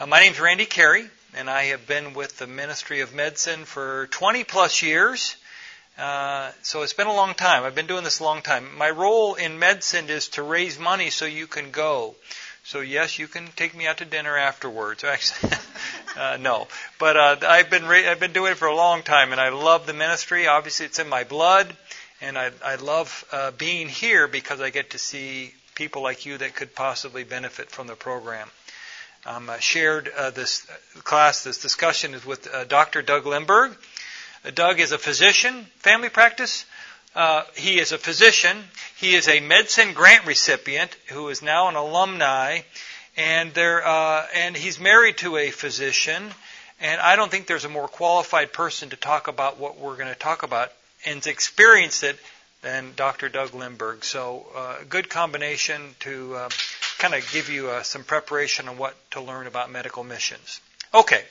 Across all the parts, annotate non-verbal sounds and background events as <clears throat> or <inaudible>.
Uh, my is Randy Carey, and I have been with the Ministry of Medicine for 20 plus years. Uh, so it's been a long time. I've been doing this a long time. My role in MedSend is to raise money so you can go. So yes, you can take me out to dinner afterwards. Actually, <laughs> uh, no, but uh, I've been ra- I've been doing it for a long time, and I love the ministry. Obviously, it's in my blood, and I I love uh, being here because I get to see people like you that could possibly benefit from the program. Um, I shared uh, this class, this discussion is with uh, Dr. Doug. Uh, Doug is a physician, family practice. Uh, he is a physician. He is a MedSend grant recipient who is now an alumni, and there, uh, and he's married to a physician. And I don't think there's a more qualified person to talk about what we're going to talk about and experience it than Dr. Doug Lindberg. So, uh, good combination to uh, kind of give you uh, some preparation on what to learn about medical missions. Okay,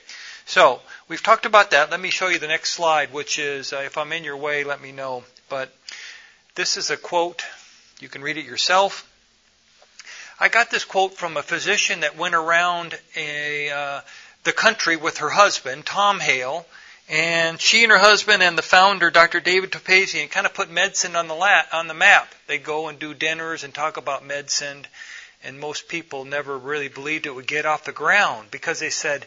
so we've talked about that. Let me show you the next slide, which is uh, if I'm in your way, let me know. But this is a quote. You can read it yourself. I got this quote from a physician that went around a, uh, the country with her husband, Tom Hale, and she and her husband and the founder, Dr. David Topazian, kind of put medicine on the la- on the map. They go and do dinners and talk about MedSend, and most people never really believed it would get off the ground because they said,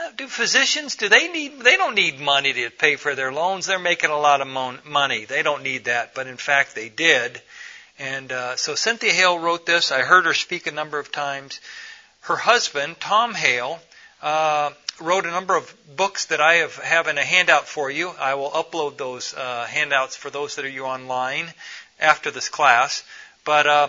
uh, "Do physicians? Do they need? They don't need money to pay for their loans. They're making a lot of mon- money. They don't need that." But in fact, they did. And uh, so Cynthia Hale wrote this. I heard her speak a number of times. Her husband, Tom Hale, uh, wrote a number of books that I have, have in a handout for you. I will upload those uh, handouts for those that are you online after this class. But uh,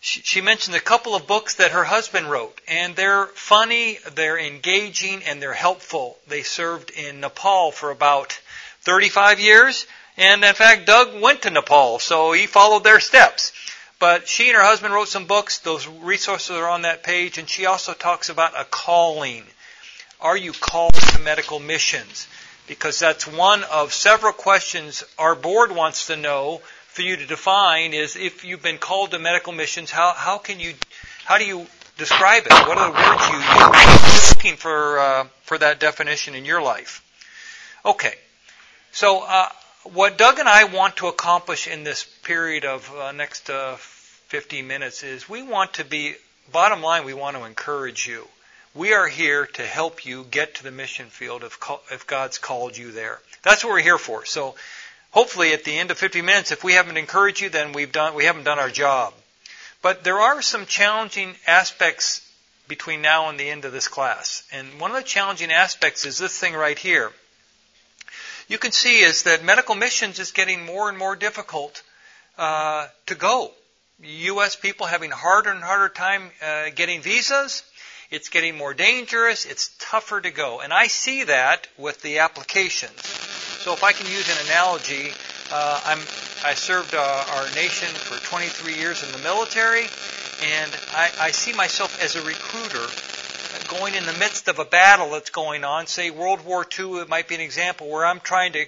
she, mentioned a couple of books that her husband wrote, and they're funny, they're engaging, and they're helpful. They served in Nepal for about 35 years, and in fact, Doug went to Nepal, so he followed their steps. But she and her husband wrote some books. Those resources are on that page, and she also talks about a calling are you called to medical missions? Because that's one of several questions our board wants to know for you to define is if you've been called to medical missions, how, how can you, how do you describe it? What are the words you use? Looking for, uh, for that definition in your life. Okay. So, uh, what Doug and I want to accomplish in this period of uh, next uh, 15 minutes is we want to be, bottom line, we want to encourage you. We are here to help you get to the mission field if, if God's called you there. That's what we're here for. So hopefully at the end of 50 minutes, if we haven't encouraged you, then we've done, we haven't done our job. But there are some challenging aspects between now and the end of this class. And one of the challenging aspects is this thing right here. You can see is that medical missions is getting more and more difficult uh, to go. U.S. people having harder and harder time uh, getting visas. It's getting more dangerous. It's tougher to go. And I see that with the applications. So if I can use an analogy, uh, I'm, I served uh, our nation for 23 years in the military, and I, I see myself as a recruiter going in the midst of a battle that's going on. Say World War II, it might be an example where I'm trying to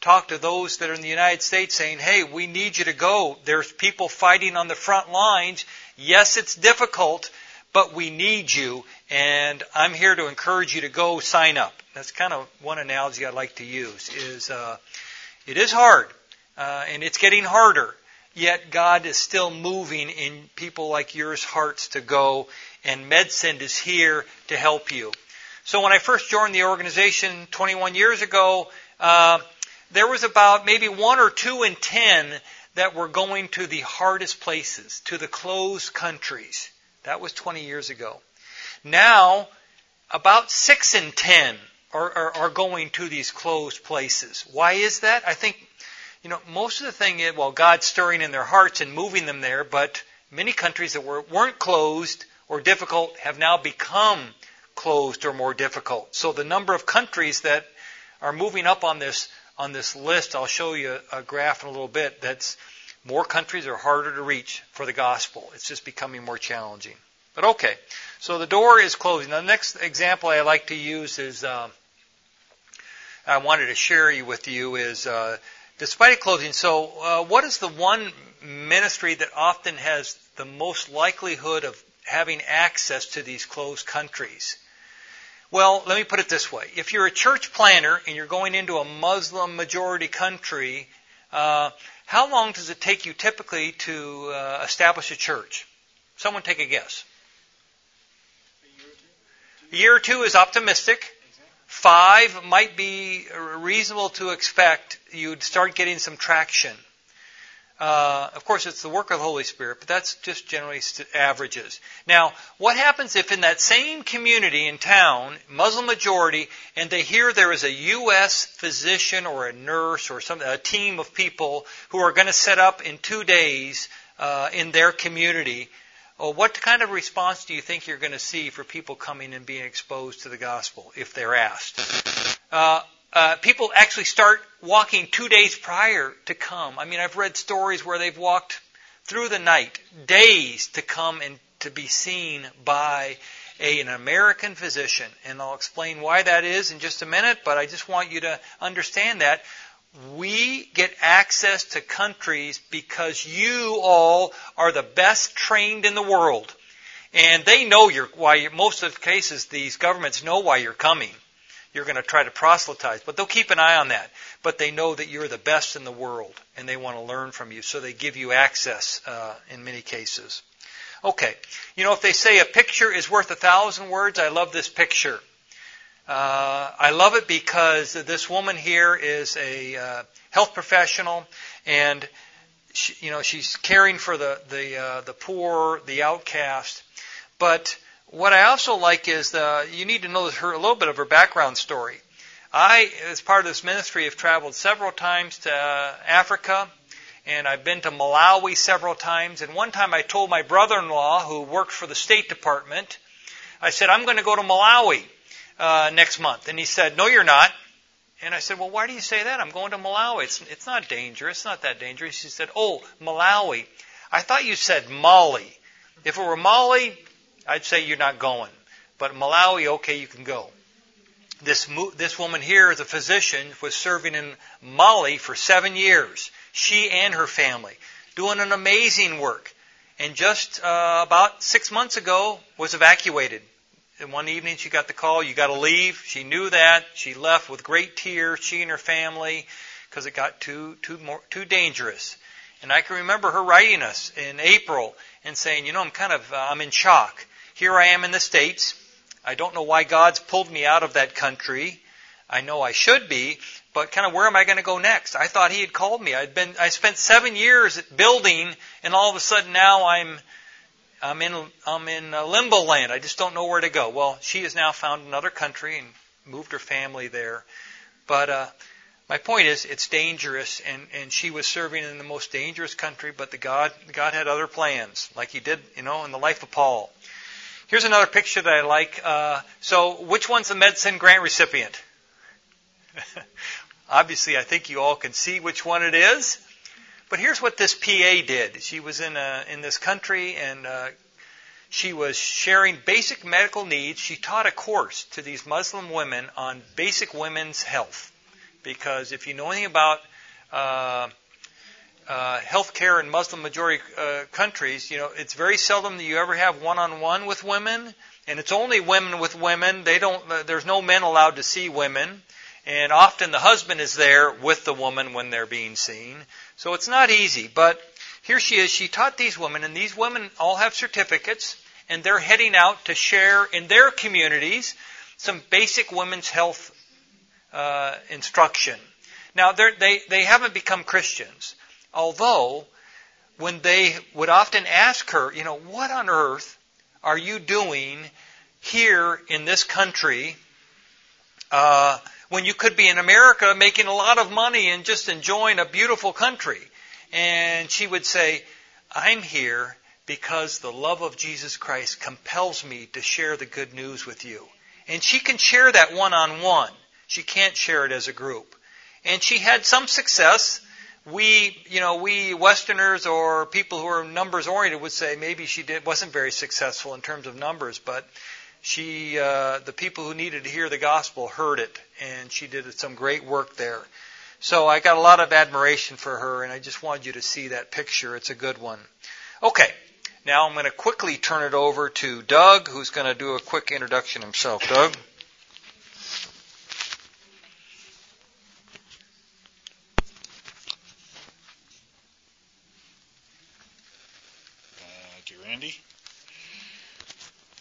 talk to those that are in the United States saying, hey, we need you to go. There's people fighting on the front lines. Yes, it's difficult, but we need you, and I'm here to encourage you to go sign up. That's kind of one analogy I like to use. Is uh, it is hard, uh, and it's getting harder. Yet God is still moving in people like yours hearts to go, and MedSend is here to help you. So when I first joined the organization 21 years ago, uh, there was about maybe one or two in ten that were going to the hardest places, to the closed countries. That was 20 years ago. Now, about 6 in 10 are, are, are, going to these closed places. Why is that? I think, you know, most of the thing is, well, God's stirring in their hearts and moving them there, but many countries that were, weren't closed or difficult have now become closed or more difficult. So the number of countries that are moving up on this, on this list, I'll show you a graph in a little bit, that's more countries are harder to reach for the gospel. It's just becoming more challenging. But okay, so the door is closing. Now, the next example I like to use is uh, I wanted to share with you is uh, despite it closing. So, uh, what is the one ministry that often has the most likelihood of having access to these closed countries? Well, let me put it this way. If you're a church planner and you're going into a Muslim majority country, uh, how long does it take you typically to uh, establish a church? Someone take a guess. A year or two is optimistic. Five might be reasonable to expect you'd start getting some traction. Uh, of course, it's the work of the Holy Spirit, but that's just generally averages. Now, what happens if in that same community in town, Muslim majority, and they hear there is a U.S. physician or a nurse or some a team of people who are going to set up in two days uh, in their community? Well, what kind of response do you think you're going to see for people coming and being exposed to the gospel if they're asked? Uh, uh, people actually start walking two days prior to come. I mean, I've read stories where they've walked through the night, days to come and to be seen by a, an American physician. And I'll explain why that is in just a minute, but I just want you to understand that. We get access to countries because you all are the best trained in the world. And they know you're, why, most of the cases, these governments know why you're coming you're going to try to proselytize. But they'll keep an eye on that. But they know that you're the best in the world and they want to learn from you. So they give you access uh, in many cases. Okay. You know, if they say a picture is worth a thousand words, I love this picture. Uh, I love it because this woman here is a uh, health professional and she, you know she's caring for the the uh, the poor, the outcast, but what I also like is the, you need to know her, a little bit of her background story. I, as part of this ministry, have traveled several times to uh, Africa, and I've been to Malawi several times. And one time I told my brother-in-law, who worked for the State Department, I said, I'm going to go to Malawi uh, next month. And he said, No, you're not. And I said, Well, why do you say that? I'm going to Malawi. It's, it's not dangerous. It's not that dangerous. He said, Oh, Malawi. I thought you said Mali. If it were Mali, I'd say you're not going. But Malawi, okay, you can go. This, this woman here, the physician, was serving in Mali for seven years. She and her family, doing an amazing work. And just uh, about six months ago, was evacuated. And one evening she got the call, you got to leave. She knew that. She left with great tears, she and her family, because it got too, too, more, too dangerous. And I can remember her writing us in April and saying, you know, I'm kind of, uh, I'm in shock. Here I am in the States. I don't know why God's pulled me out of that country. I know I should be, but kind of where am I going to go next? I thought He had called me. I'd been, I spent seven years building, and all of a sudden now I'm, I'm in, I'm in limbo land. I just don't know where to go. Well, she has now found another country and moved her family there. But uh, my point is, it's dangerous, and, and she was serving in the most dangerous country. But the God, God had other plans, like He did, you know, in the life of Paul. Here's another picture that I like. Uh, so, which one's the MedSend grant recipient? <laughs> Obviously, I think you all can see which one it is. But here's what this PA did. She was in a, in this country and uh, she was sharing basic medical needs. She taught a course to these Muslim women on basic women's health. Because if you know anything about uh, uh, healthcare in Muslim majority uh, countries, you know, it's very seldom that you ever have one-on-one with women, and it's only women with women. They don't. Uh, there's no men allowed to see women, and often the husband is there with the woman when they're being seen. So it's not easy. But here she is. She taught these women, and these women all have certificates, and they're heading out to share in their communities some basic women's health uh, instruction. Now they they haven't become Christians. Although, when they would often ask her, you know, what on earth are you doing here in this country uh, when you could be in America making a lot of money and just enjoying a beautiful country? And she would say, I'm here because the love of Jesus Christ compels me to share the good news with you. And she can share that one on one. She can't share it as a group. And she had some success we, you know, we Westerners or people who are numbers oriented would say maybe she did wasn't very successful in terms of numbers, but she, uh, the people who needed to hear the gospel heard it, and she did some great work there. So I got a lot of admiration for her, and I just wanted you to see that picture. It's a good one. Okay, now I'm going to quickly turn it over to Doug, who's going to do a quick introduction himself. Doug.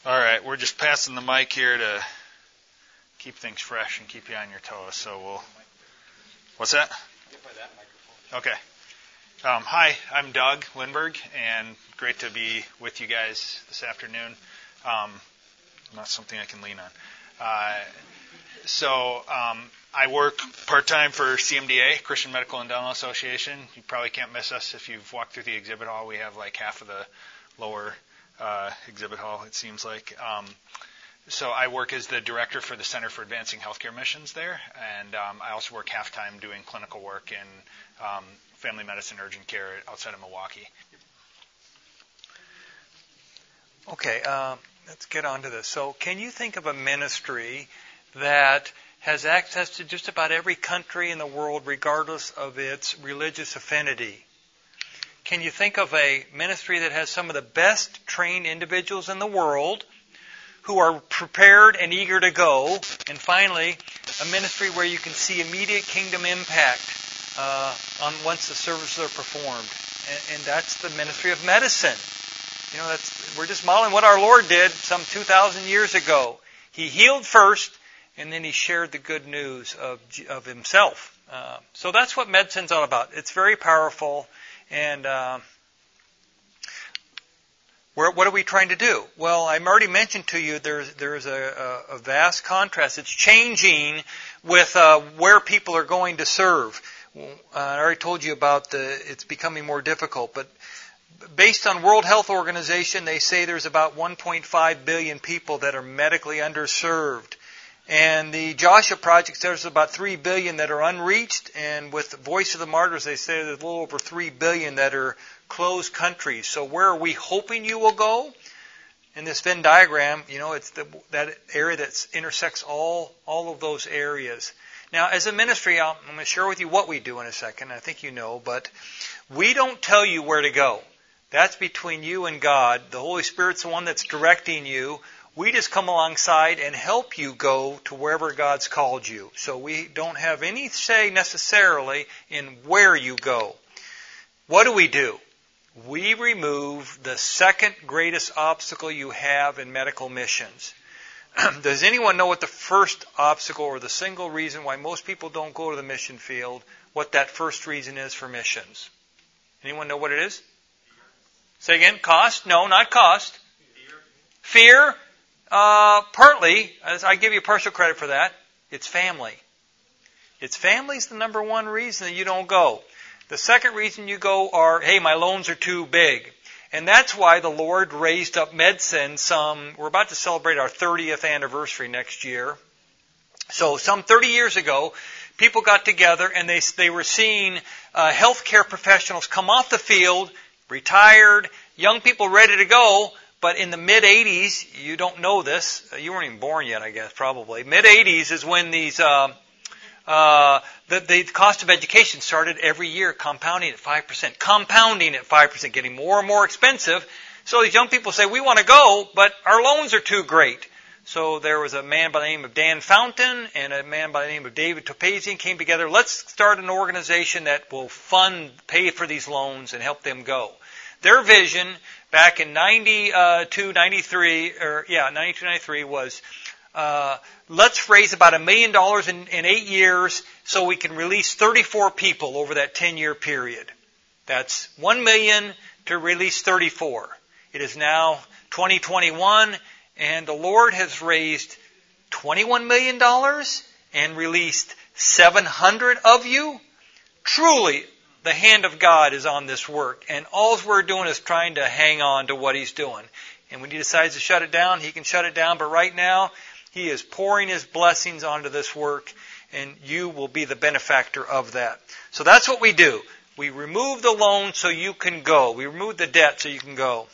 All right, we're just passing the mic here to keep things fresh and keep you on your toes. So we'll. What's that? Okay. Um, hi, I'm Doug Lindberg, and great to be with you guys this afternoon. Um, not something I can lean on. Uh, so um, I work part time for CMDA, Christian Medical and Dental Association. You probably can't miss us if you've walked through the exhibit hall. We have like half of the lower uh, exhibit hall, it seems like. Um, so I work as the director for the Center for Advancing Healthcare Missions there, and um, I also work half time doing clinical work in um, family medicine urgent care outside of Milwaukee. Okay, uh, let's get on to this. So, can you think of a ministry that has access to just about every country in the world, regardless of its religious affinity? Can you think of a ministry that has some of the best trained individuals in the world who are prepared and eager to go? And finally, a ministry where you can see immediate kingdom impact uh, on once the services are performed. And, and that's the ministry of medicine. You know, that's we're just modeling what our Lord did some 2,000 years ago. He healed first, and then he shared the good news of of himself. Uh, so that's what medicine's all about. It's very powerful. And uh, what are we trying to do? Well, I've already mentioned to you there's there's a, a vast contrast. It's changing with uh, where people are going to serve. Uh, I already told you about the it's becoming more difficult, but based on World Health Organization, they say there's about 1.5 billion people that are medically underserved. And the Joshua Project says there's about 3 billion that are unreached, and with the Voice of the Martyrs, they say there's a little over 3 billion that are closed countries. So where are we hoping you will go? In this Venn diagram, you know, it's the, that area that intersects all, all of those areas. Now, as a ministry, i am going to share with you what we do in a second. I think you know, but we don't tell you where to go. That's between you and God. The Holy Spirit's the one that's directing you. We just come alongside and help you go to wherever God's called you. So we don't have any say necessarily in where you go. What do we do? We remove the second greatest obstacle you have in medical missions. <clears throat> Does anyone know what the first obstacle or the single reason why most people don't go to the mission field, what that first reason is for missions? Anyone know what it is? Say again, cost? No, not cost. Fear. Uh, partly, I give you partial credit for that, it's family. It's family's the number one reason that you don't go. The second reason you go are, hey, my loans are too big. And that's why the Lord raised up MedSend some, we're about to celebrate our 30th anniversary next year. So some 30 years ago, people got together and they, they were seeing uh, healthcare professionals come off the field, retired, young people ready to go, but in the mid 80s, you don't know this. You weren't even born yet, I guess, probably. Mid 80s is when these, uh, uh, the, the cost of education started every year compounding at 5%. Compounding at 5%, getting more and more expensive. So these young people say, we want to go, but our loans are too great. So there was a man by the name of Dan Fountain and a man by the name of David Topazian came together. Let's start an organization that will fund, pay for these loans and help them go. Their vision back in 92, 93, or yeah, 92, 93 was, uh, let's raise about a million dollars in, in eight years so we can release 34 people over that 10 year period. That's 1 million to release 34. It is now 2021 and the Lord has raised $21 million and released 700 of you. Truly the hand of God is on this work, and all we're doing is trying to hang on to what He's doing. And when He decides to shut it down, He can shut it down, but right now, He is pouring His blessings onto this work, and you will be the benefactor of that. So that's what we do. We remove the loan so you can go. We remove the debt so you can go.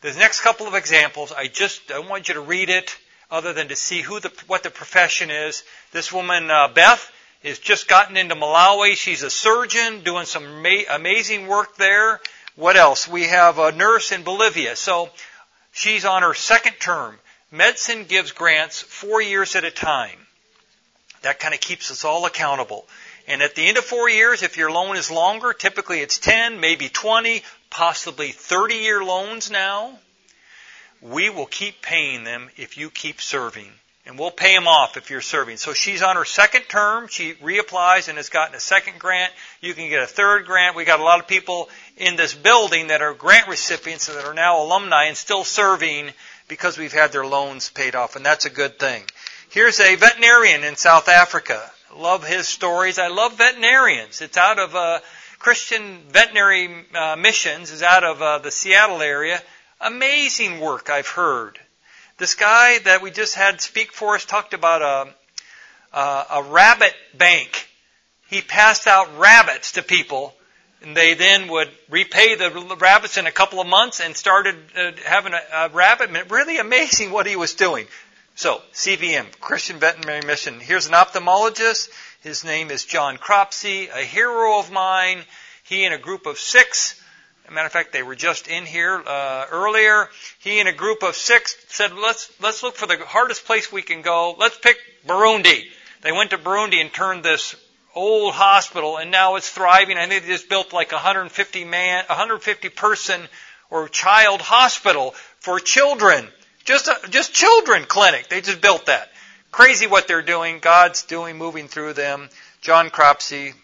The next couple of examples, I just I want you to read it, other than to see who the what the profession is. This woman, uh, Beth, has just gotten into Malawi. She's a surgeon doing some ma- amazing work there. What else? We have a nurse in Bolivia. So she's on her second term. MedSend gives grants four years at a time. That kind of keeps us all accountable. And at the end of four years, if your loan is longer, typically it's 10, maybe 20, possibly 30 year loans now. we will keep paying them if you keep serving. And we'll pay them off if you're serving. So she's on her second term. She reapplies and has gotten a second grant. You can get a third grant. We got a lot of people in this building that are grant recipients that are now alumni and still serving because we've had their loans paid off. And that's a good thing. Here's a veterinarian in South Africa. Love his stories. I love veterinarians. It's out of uh, Christian Veterinary uh, Missions is out of uh, the Seattle area. Amazing work I've heard. This guy that we just had speak for us talked about a, a, a rabbit bank. He passed out rabbits to people, and they then would repay the rabbits in a couple of months and started uh, having a, a rabbit. Really amazing what he was doing. So, CVM, Christian Veterinary Mission. Here's an ophthalmologist. His name is John Cropsey, a hero of mine. He and a group of six a matter of fact, they were just in here uh, earlier. He and a group of six said, "Let's let's look for the hardest place we can go. Let's pick Burundi." They went to Burundi and turned this old hospital, and now it's thriving. I think they just built like a 150 man, 150 person or child hospital for children. Just a, just children clinic. They just built that. Crazy what they're doing. God's doing, moving through them. John Cropsey,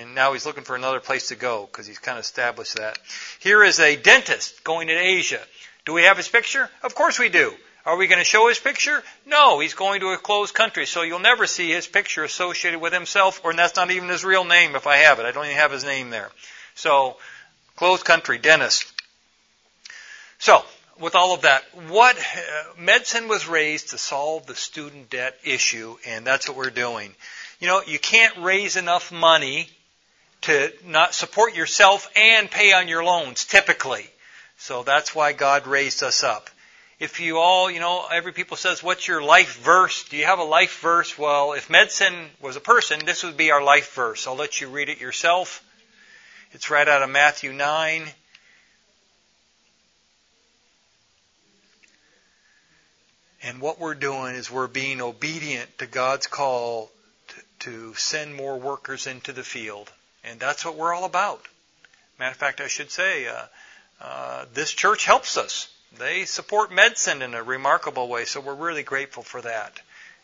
and now he's looking for another place to go because he's kind of established that. Here is a dentist going to Asia. Do we have his picture? Of course we do. Are we going to show his picture? No, he's going to a closed country, so you'll never see his picture associated with himself, or that's not even his real name if I have it. I don't even have his name there. So, closed country, dentist. So, with all of that, what uh, MedSend was raised to solve the student debt issue, and that's what we're doing. You know, you can't raise enough money to not support yourself and pay on your loans, typically. So that's why God raised us up. If you all, you know, every people says, what's your life verse? Do you have a life verse? Well, if MedSend was a person, this would be our life verse. I'll let you read it yourself. It's right out of Matthew 9. And what we're doing is we're being obedient to God's call to, to send more workers into the field. And that's what we're all about. Matter of fact, I should say, uh, uh, this church helps us. They support MedSend in a remarkable way, so we're really grateful for that.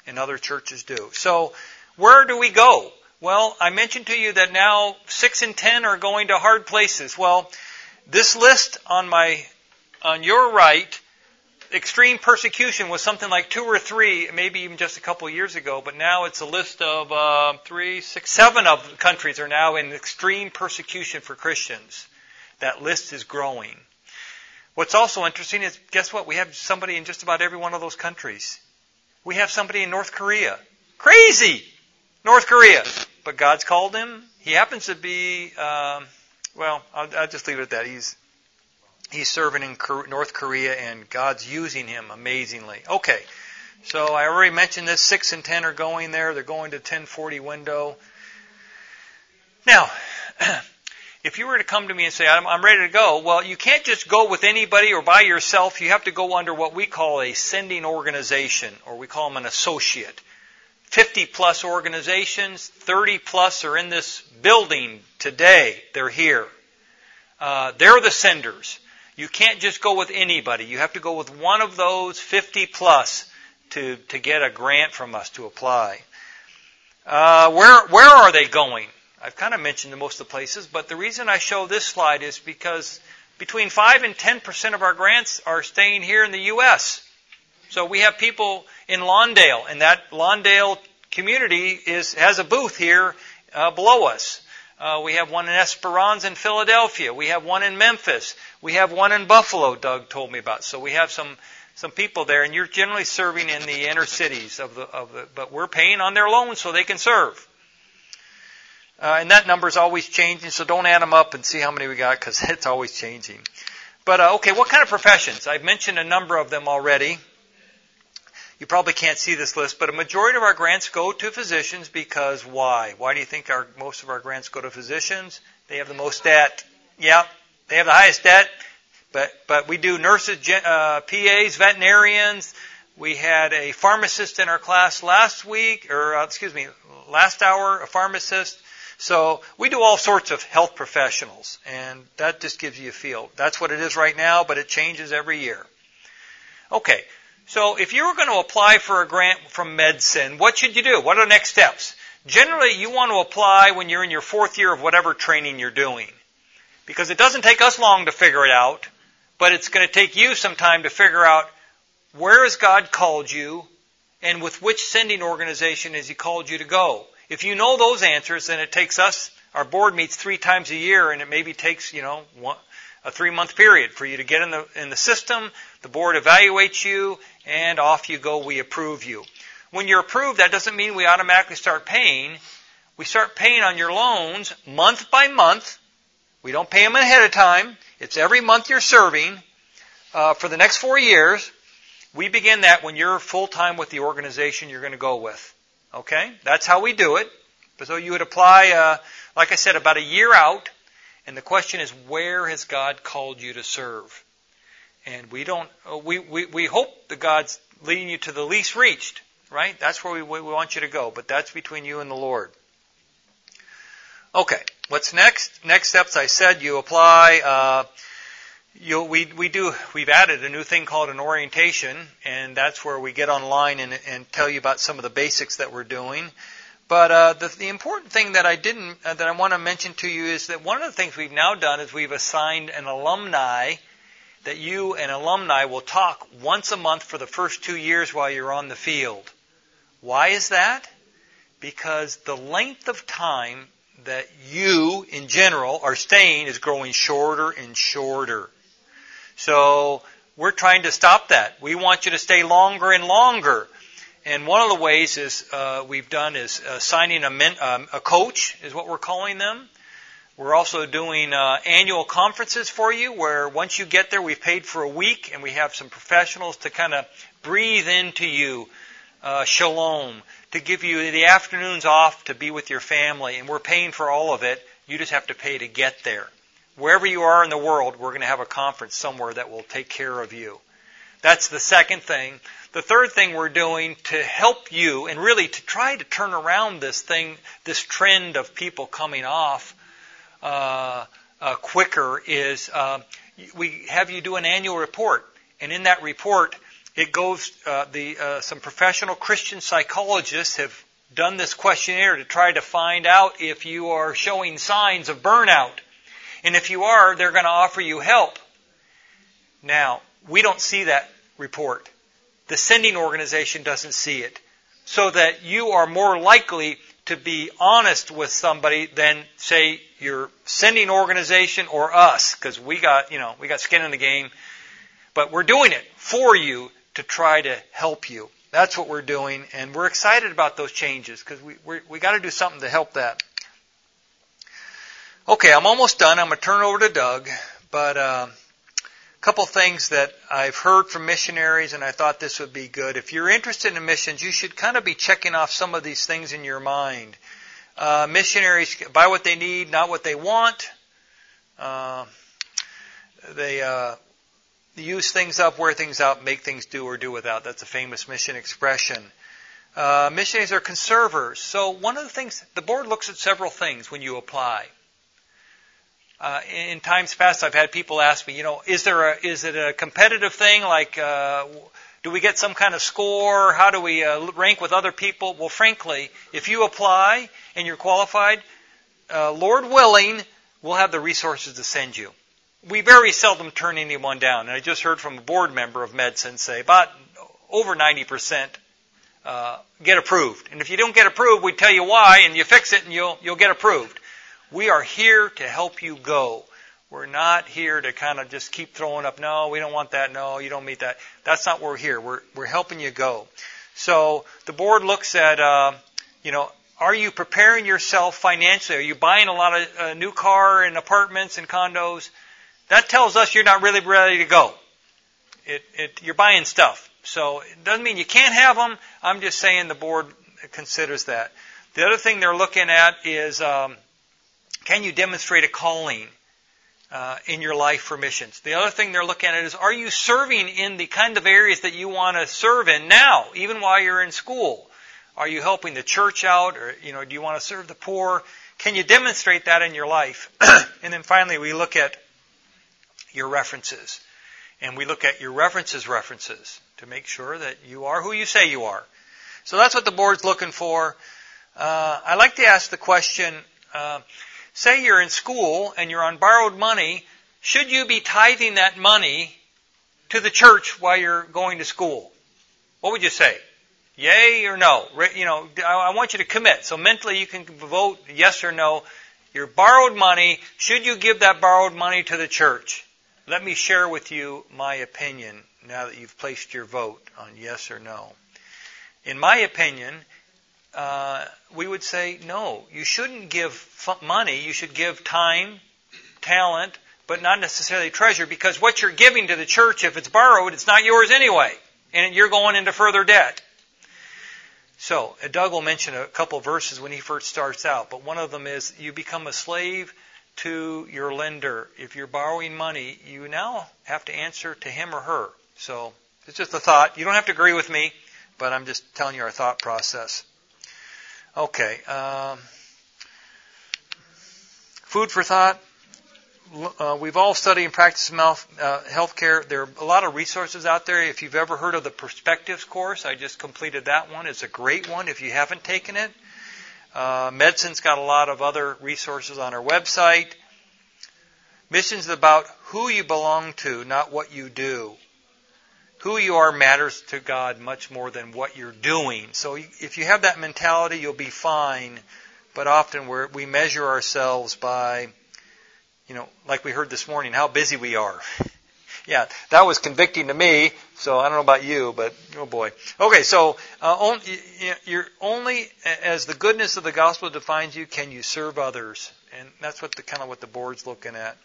And other churches do. So, where do we go? Well, I mentioned to you that now six and ten are going to hard places. Well, this list on my, on your right extreme persecution was something like two or three, maybe even just a couple years ago, but now it's a list of uh, three, six, seven of countries are now in extreme persecution for Christians. That list is growing. What's also interesting is, guess what? We have somebody in just about every one of those countries. We have somebody in North Korea. Crazy! North Korea. But God's called him. He happens to be, um, well, I'll, I'll just leave it at that. He's he's serving in North Korea, and God's using him amazingly. Okay, so I already mentioned this. Six and ten are going there. They're going to 1040 window. Now, <clears throat> if you were to come to me and say, I'm, I'm ready to go, well, you can't just go with anybody or by yourself. You have to go under what we call a sending organization, or we call them an associate. 50 plus organizations, 30 plus are in this building today. They're here. Uh, they're the senders. You can't just go with anybody. You have to go with one of those 50 plus to, to get a grant from us to apply. Uh, where, where are they going? I've kind of mentioned most of the places, but the reason I show this slide is because between 5 and 10% of our grants are staying here in the U.S. So we have people in Lawndale, and that Lawndale community is, has a booth here uh, below us. Uh, we have one in Esperanza in Philadelphia. We have one in Memphis. We have one in Buffalo, Doug told me about. So we have some, some people there, and you're generally serving in the inner cities of the, of the, but we're paying on their loans so they can serve. Uh, and that number is always changing, so don't add them up and see how many we got because <laughs> it's always changing. But uh, okay, what kind of professions? I've mentioned a number of them already. You probably can't see this list, but a majority of our grants go to physicians because why? Why do you think our, most of our grants go to physicians? They have the most debt. Yeah, they have the highest debt. But but we do nurses, uh, PAs, veterinarians. We had a pharmacist in our class last week, or uh, excuse me, last hour, a pharmacist. So we do all sorts of health professionals, and that just gives you a feel. That's what it is right now, but it changes every year. Okay, so if you were going to apply for a grant from MedSend, what should you do? What are the next steps? Generally, you want to apply when you're in your fourth year of whatever training you're doing. Because it doesn't take us long to figure it out, but it's going to take you some time to figure out where has God called you and with which sending organization has He called you to go. If you know those answers, then it takes us, our board meets three times a year and it maybe takes, you know, one, a three month period for you to get in the, in the system. The board evaluates you and off you go. We approve you. When you're approved, that doesn't mean we automatically start paying. We start paying on your loans month by month. We don't pay them ahead of time. It's every month you're serving uh, for the next four years. We begin that when you're full time with the organization you're going to go with. Okay? That's how we do it. So you would apply, uh, like I said, about a year out. And the question is, where has God called you to serve? And we don't, uh, we, we, we hope that God's leading you to the least reached, right? That's where we, we want you to go, but that's between you and the Lord. Okay, what's next? Next steps, I said you apply, uh, you, we, we do, we've added a new thing called an orientation, and that's where we get online and, and tell you about some of the basics that we're doing. But uh, the, the important thing that I didn't, uh, that I want to mention to you is that one of the things we've now done is we've assigned an alumni that you and alumni will talk once a month for the first two years while you're on the field. Why is that? Because the length of time that you, in general, are staying is growing shorter and shorter. So we're trying to stop that. We want you to stay longer and longer. And one of the ways is uh, we've done is uh, signing a, men, um, a coach is what we're calling them. We're also doing uh, annual conferences for you where once you get there, we've paid for a week and we have some professionals to kind of breathe into you uh, shalom, to give you the afternoons off to be with your family. And we're paying for all of it. You just have to pay to get there wherever you are in the world, we're going to have a conference somewhere that will take care of you. That's the second thing. The third thing we're doing to help you and really to try to turn around this thing, this trend of people coming off uh, uh, quicker is uh, we have you do an annual report, and in that report, it goes. Uh, the uh, some professional Christian psychologists have done this questionnaire to try to find out if you are showing signs of burnout. And if you are, they're going to offer you help. Now, we don't see that report. The sending organization doesn't see it. So that you are more likely to be honest with somebody than, say, your sending organization or us, because we got, you know, we got skin in the game. But we're doing it for you to try to help you. That's what we're doing, and we're excited about those changes because we we we got to do something to help that. Okay, I'm almost done. I'm to turn it over to Doug, but uh, couple things that I've heard from missionaries, and I thought this would be good. If you're interested in missions, you should kind of be checking off some of these things in your mind. Uh, missionaries buy what they need, not what they want. Uh, they uh, use things up, wear things out, make things do or do without. That's a famous mission expression. Uh, missionaries are conservers. So one of the things, the board looks at several things when you apply. Uh, in times past, I've had people ask me, you know, is there a, is it a competitive thing? Like, uh, do we get some kind of score? How do we uh, rank with other people? Well, frankly, if you apply and you're qualified, uh, Lord willing, we'll have the resources to send you. We very seldom turn anyone down. And I just heard from a board member of MedSend say about over 90% uh, get approved. And if you don't get approved, we tell you why, and you fix it, and you'll you'll get approved. We are here to help you go. We're not here to kind of just keep throwing up, no, we don't want that, no, you don't meet that. That's not where we're here. We're, we're helping you go. So the board looks at, uh, you know, are you preparing yourself financially? Are you buying a lot of uh, new car and apartments and condos? That tells us you're not really ready to go. It, it, you're buying stuff. So it doesn't mean you can't have them. I'm just saying the board considers that. The other thing they're looking at is um, can you demonstrate a calling uh, in your life for missions? The other thing they're looking at is are you serving in the kind of areas that you want to serve in now, even while you're in school? Are you helping the church out, or you know, do you want to serve the poor? Can you demonstrate that in your life? <clears throat> and then finally, we look at your references. And we look at your references references to make sure that you are who you say you are. So that's what the board's looking for. Uh, I like to ask the question, uh, say you're in school and you're on borrowed money, should you be tithing that money to the church while you're going to school? What would you say? Yay or no? You know, I want you to commit. So mentally you can vote yes or no. Your borrowed money, should you give that borrowed money to the church? Let me share with you my opinion now that you've placed your vote on yes or no. In my opinion, uh, we would say no. You shouldn't give money. You should give time, talent, but not necessarily treasure because what you're giving to the church, if it's borrowed, it's not yours anyway. And you're going into further debt. So, Doug will mention a couple verses when he first starts out, but one of them is you become a slave to your lender. If you're borrowing money, you now have to answer to him or her. So, it's just a thought. You don't have to agree with me, but I'm just telling you our thought process. Okay. Um, food for thought uh, we've all studied and practiced health, uh, healthcare. There are a lot of resources out there. If you've ever heard of the Perspectives course, I just completed that one. It's a great one if you haven't taken it. Uh, MedSend's got a lot of other resources on our website. Missions is about who you belong to, not what you do. Who you are matters to God much more than what you're doing. So if you have that mentality, you'll be fine. But often we measure ourselves by you know, like we heard this morning, how busy we are. <laughs> yeah, that was convicting to me. So I don't know about you, but oh boy. Okay, so uh, you're only as the goodness of the gospel defines you, can you serve others, and that's what the kind of what the board's looking at.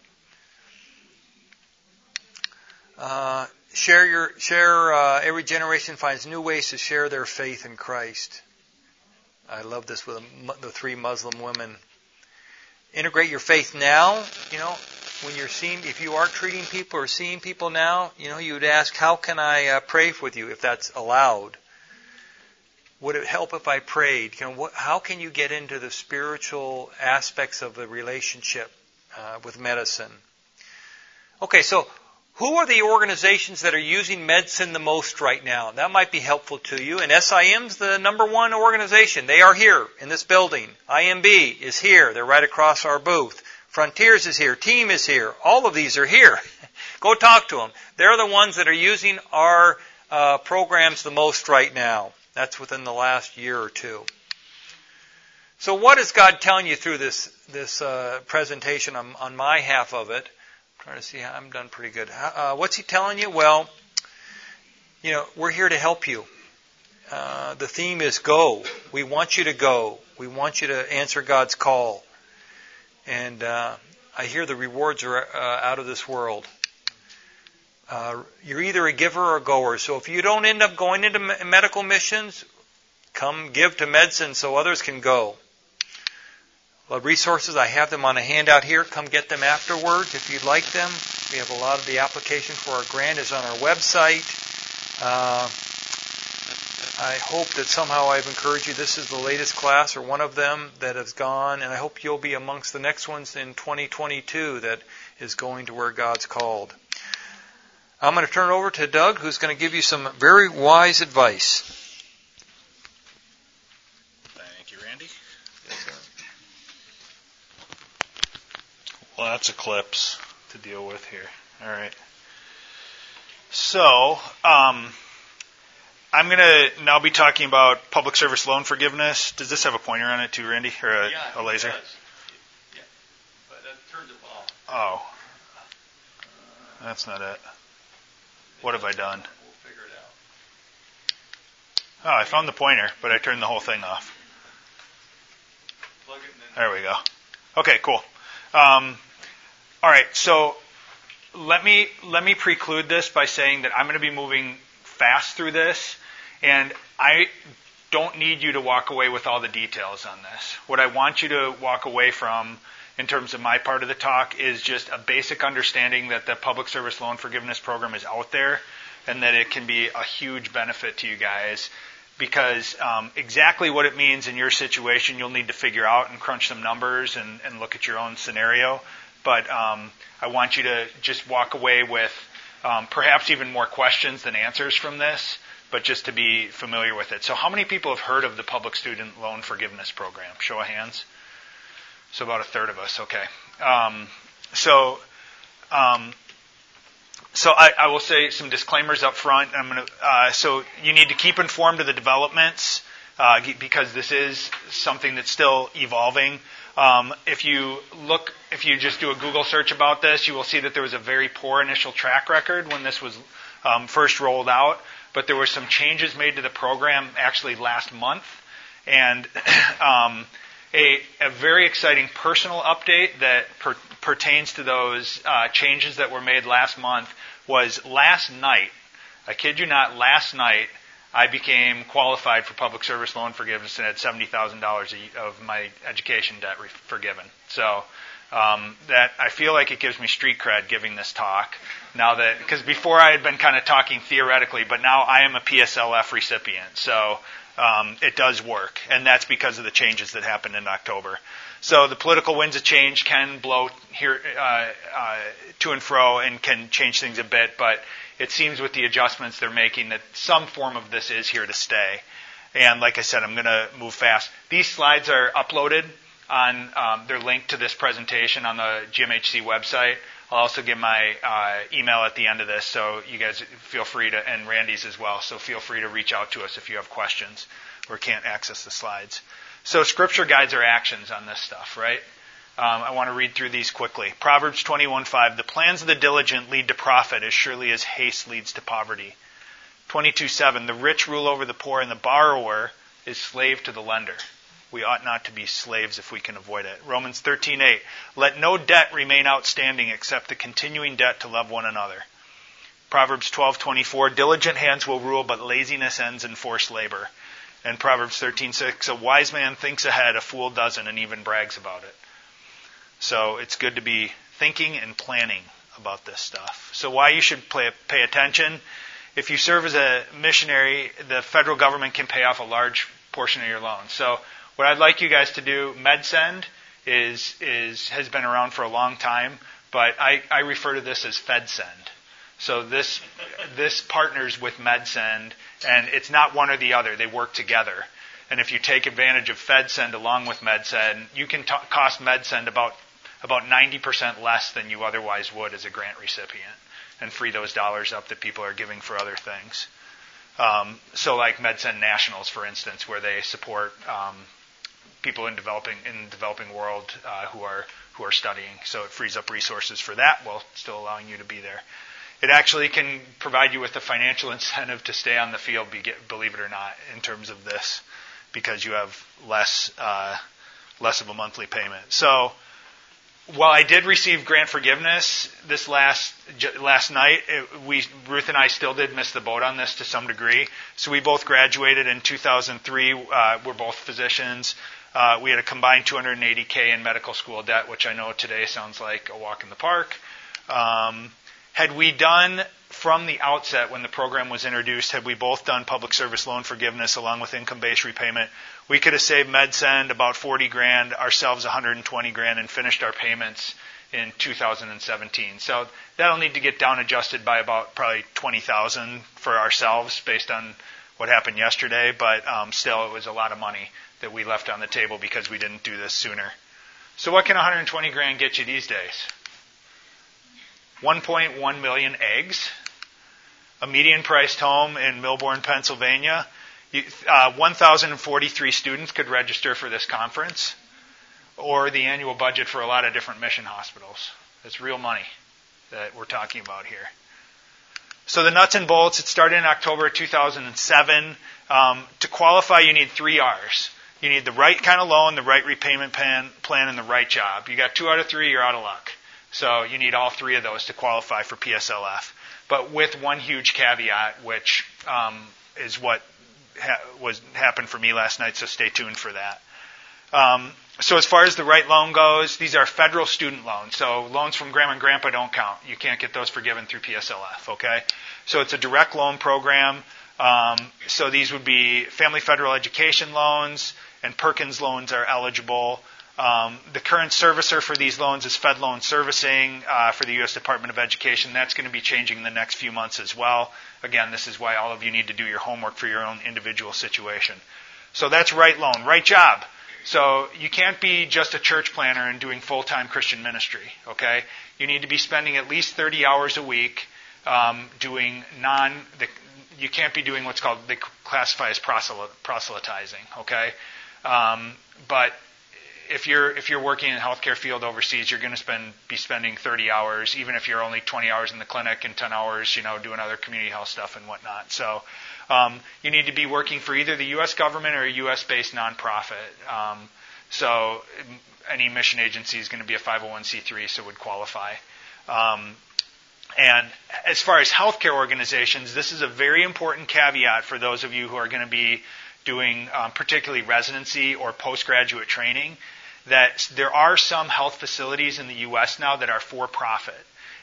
Uh, share your share. Uh, every generation finds new ways to share their faith in Christ. I love this with the three Muslim women integrate your faith now. You know, when you're seeing, if you are treating people or seeing people now, you know, you would ask, how can I uh, pray with you if that's allowed? Would it help if I prayed? You know, what, how can you get into the spiritual aspects of the relationship uh, with medicine? Okay, so who are the organizations that are using MedSend the most right now? That might be helpful to you. And SIM's the number one organization. They are here in this building. IMB is here. They're right across our booth. Frontiers is here. Team is here. All of these are here. <laughs> Go talk to them. They're the ones that are using our uh, programs the most right now. That's within the last year or two. So what is God telling you through this this uh, presentation on, on my half of it? Trying to see how I'm done pretty good. Uh, what's he telling you? Well, you know, we're here to help you. Uh, the theme is go. We want you to go. We want you to answer God's call. And uh, I hear the rewards are uh, out of this world. Uh, you're either a giver or a goer. So if you don't end up going into medical missions, come give to MedSend so others can go resources. I have them on a handout here. Come get them afterwards if you'd like them. We have a lot of the application for our grant is on our website. Uh, I hope that somehow I've encouraged you. This is the latest class or one of them that has gone, and I hope you'll be amongst the next ones in 2022 that is going to where God's called. I'm going to turn it over to Doug, who's going to give you some very wise advice. Eclipse to deal with here. All right. So, um, I'm going to now be talking about public service loan forgiveness. Does this have a pointer on it too, Randy, or a, yeah, a laser? Yeah, but that turns it off. Oh, that's not it. What have I done? We'll figure it out. Oh, I found the pointer, but I turned the whole thing off. Plug it in. There we go. Okay, cool. Um, all right, so let me let me preclude this by saying that I'm going to be moving fast through this, and I don't need you to walk away with all the details on this. What I want you to walk away from in terms of my part of the talk is just a basic understanding that the public service loan forgiveness program is out there and that it can be a huge benefit to you guys because um, exactly what it means in your situation, you'll need to figure out and crunch some numbers and, and look at your own scenario. But um, I want you to just walk away with um, perhaps even more questions than answers from this, but just to be familiar with it. So, how many people have heard of the Public Student Loan Forgiveness Program? Show of hands. So, about a third of us. Okay. Um, so, um, so I, I, will say some disclaimers up front. I'm going to. Uh, so you need to keep informed of the developments uh, because this is something that's still evolving. Um, if you look, if you just do a Google search about this, you will see that there was a very poor initial track record when this was um, first rolled out. But there were some changes made to the program actually last month, and <clears throat> um, a, a, very exciting personal update that per, pertains to those uh, changes that were made last month was last night. I kid you not, last night I became qualified for public service loan forgiveness and had seventy thousand dollars of my education debt re- forgiven. So um, that I feel like it gives me street cred giving this talk. Now that because before I had been kind of talking theoretically, but now I am a PSLF recipient, so um, it does work, and that's because of the changes that happened in October. So the political winds of change can blow here uh, uh, to and fro and can change things a bit, but it seems with the adjustments they're making that some form of this is here to stay. And like I said, I'm going to move fast. These slides are uploaded on, um, they're linked to this presentation on the GMHC website. I'll also give my uh, email at the end of this, so you guys feel free to, and Randy's as well, so feel free to reach out to us if you have questions or can't access the slides. So scripture guides our actions on this stuff, right? Um, I want to read through these quickly. Proverbs 21:5. The plans of the diligent lead to profit as surely as haste leads to poverty. 22:7. The rich rule over the poor, and the borrower is slave to the lender. We ought not to be slaves if we can avoid it. Romans 13:8. Let no debt remain outstanding except the continuing debt to love one another. Proverbs 12:24. Diligent hands will rule, but laziness ends in forced labor. And Proverbs 13:6. A wise man thinks ahead, a fool doesn't, and even brags about it. So it's good to be thinking and planning about this stuff. So why you should pay, pay attention? If you serve as a missionary, the federal government can pay off a large portion of your loan. So what I'd like you guys to do, MedSend is is has been around for a long time, but I, I refer to this as FedSend. So this this partners with MedSend, and it's not one or the other; they work together. And if you take advantage of FedSend along with MedSend, you can t- cost MedSend about about 90% less than you otherwise would as a grant recipient and free those dollars up that people are giving for other things. Um, so, like MedSend Nationals, for instance, where they support um, people in developing in the developing world uh, who are who are studying. So it frees up resources for that while still allowing you to be there. It actually can provide you with a financial incentive to stay on the field, believe it or not, in terms of this, because you have less uh, less of a monthly payment. So while I did receive grant forgiveness this last last night, it, we Ruth and I still did miss the boat on this to some degree. So we both graduated in 2003. Uh, we're both physicians. Uh, we had a combined 280k in medical school debt, which I know today sounds like a walk in the park. Um, had we done from the outset when the program was introduced, had we both done public service loan forgiveness along with income-based repayment, we could have saved MedSend about 40 grand, ourselves 120 grand, and finished our payments in 2017. So that'll need to get down adjusted by about probably 20,000 for ourselves based on what happened yesterday, but um, still it was a lot of money that we left on the table because we didn't do this sooner. So what can 120 grand get you these days? 1.1 million eggs, a median priced home in Millburn, Pennsylvania. Uh, 1,043 students could register for this conference, or the annual budget for a lot of different mission hospitals. It's real money that we're talking about here. So the nuts and bolts, it started in October 2007. Um, to qualify, you need three R's. You need the right kind of loan, the right repayment plan, plan, and the right job. You got two out of three, you're out of luck. So you need all three of those to qualify for PSLF. But with one huge caveat, which um, is what ha- was happened for me last night. So stay tuned for that. Um, so as far as the right loan goes, these are federal student loans. So loans from grandma and grandpa don't count. You can't get those forgiven through PSLF. Okay. So it's a direct loan program. Um, so these would be family federal education loans and Perkins loans are eligible. Um, the current servicer for these loans is Fed Loan Servicing uh, for the U.S. Department of Education. That's going to be changing in the next few months as well. Again, this is why all of you need to do your homework for your own individual situation. So that's right loan, right job. So you can't be just a church planter and doing full-time Christian ministry. Okay, you need to be spending at least 30 hours a week um, doing non. The, you can't be doing what's called they classify as proselytizing. Okay, um, but if you're if you're working in the healthcare field overseas, you're going to spend be spending 30 hours, even if you're only 20 hours in the clinic and 10 hours, you know, doing other community health stuff and whatnot. So um, you need to be working for either the U.S. government or a U.S.-based nonprofit. Um, so any mission agency is going to be a 501c3, so would qualify. Um, and as far as healthcare organizations, this is a very important caveat for those of you who are going to be doing um, particularly residency or postgraduate training that there are some health facilities in the U.S. now that are for profit.